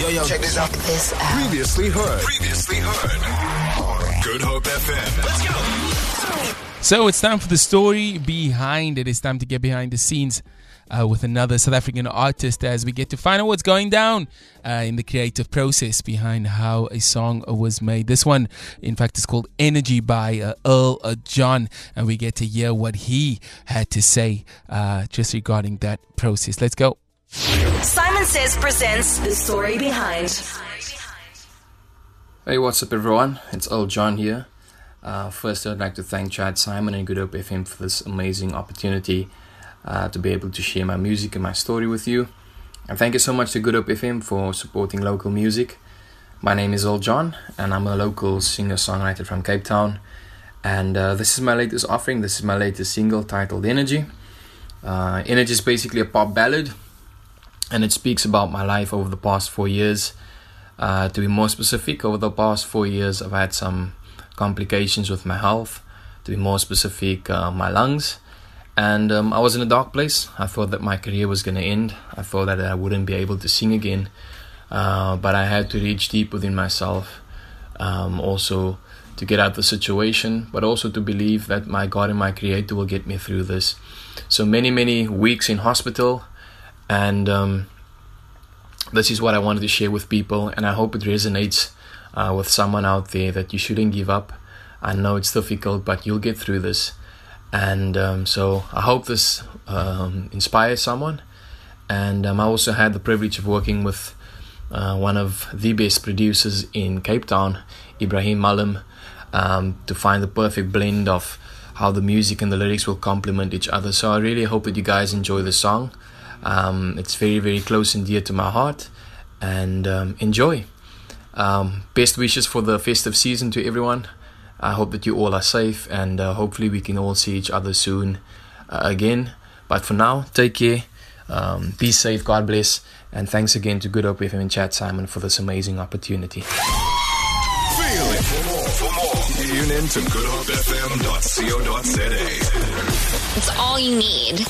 Yo, yo, check this out. This out. Previously heard. Previously heard. Good Hope FM. Let's go. So it's time for the story behind it. It's time to get behind the scenes uh, with another South African artist as we get to find out what's going down uh, in the creative process behind how a song was made. This one, in fact, is called Energy by uh, Earl uh, John, and we get to hear what he had to say uh, just regarding that process. Let's go. Simon Says presents the story behind. Hey, what's up, everyone? It's Earl John here. Uh, first, I'd like to thank Chad Saaiman and Good Hope FM for this amazing opportunity uh, to be able to share my music and my story with you. And thank you so much to Good Hope FM for supporting local music. My name is Earl John, and I'm a local singer songwriter from Cape Town. And uh, this is my latest offering. This is my latest single titled Energy. Uh, Energy is basically a pop ballad, and it speaks about my life over the past four years. Uh, to be more specific, over the past four years, I've had some complications with my health. To be more specific, uh, my lungs. And um, I was in a dark place. I thought that my career was going to end. I thought that I wouldn't be able to sing again. Uh, but I had to reach deep within myself. Um, also, to get out the situation, but also to believe that my God and my Creator will get me through this. So many, many weeks in hospital, and um, this is what I wanted to share with people, and I hope it resonates uh, with someone out there that you shouldn't give up. I know it's difficult, but you'll get through this. And um, so I hope this um, inspires someone. And um, I also had the privilege of working with uh, one of the best producers in Cape Town, Ibrahim Malam, um, to find the perfect blend of how the music and the lyrics will complement each other. So I really hope that you guys enjoy the song. Um, it's very, very close and dear to my heart. And um, enjoy. Um, best wishes for the festive season to everyone. I hope that you all are safe and uh, hopefully we can all see each other soon uh, again. But for now, take care. Um, be safe. God bless. And thanks again to Good Hope FM and Chad Saaiman for this amazing opportunity. Feel it. For more, for more, tune in to goodhopefm.co.za. It's all you need.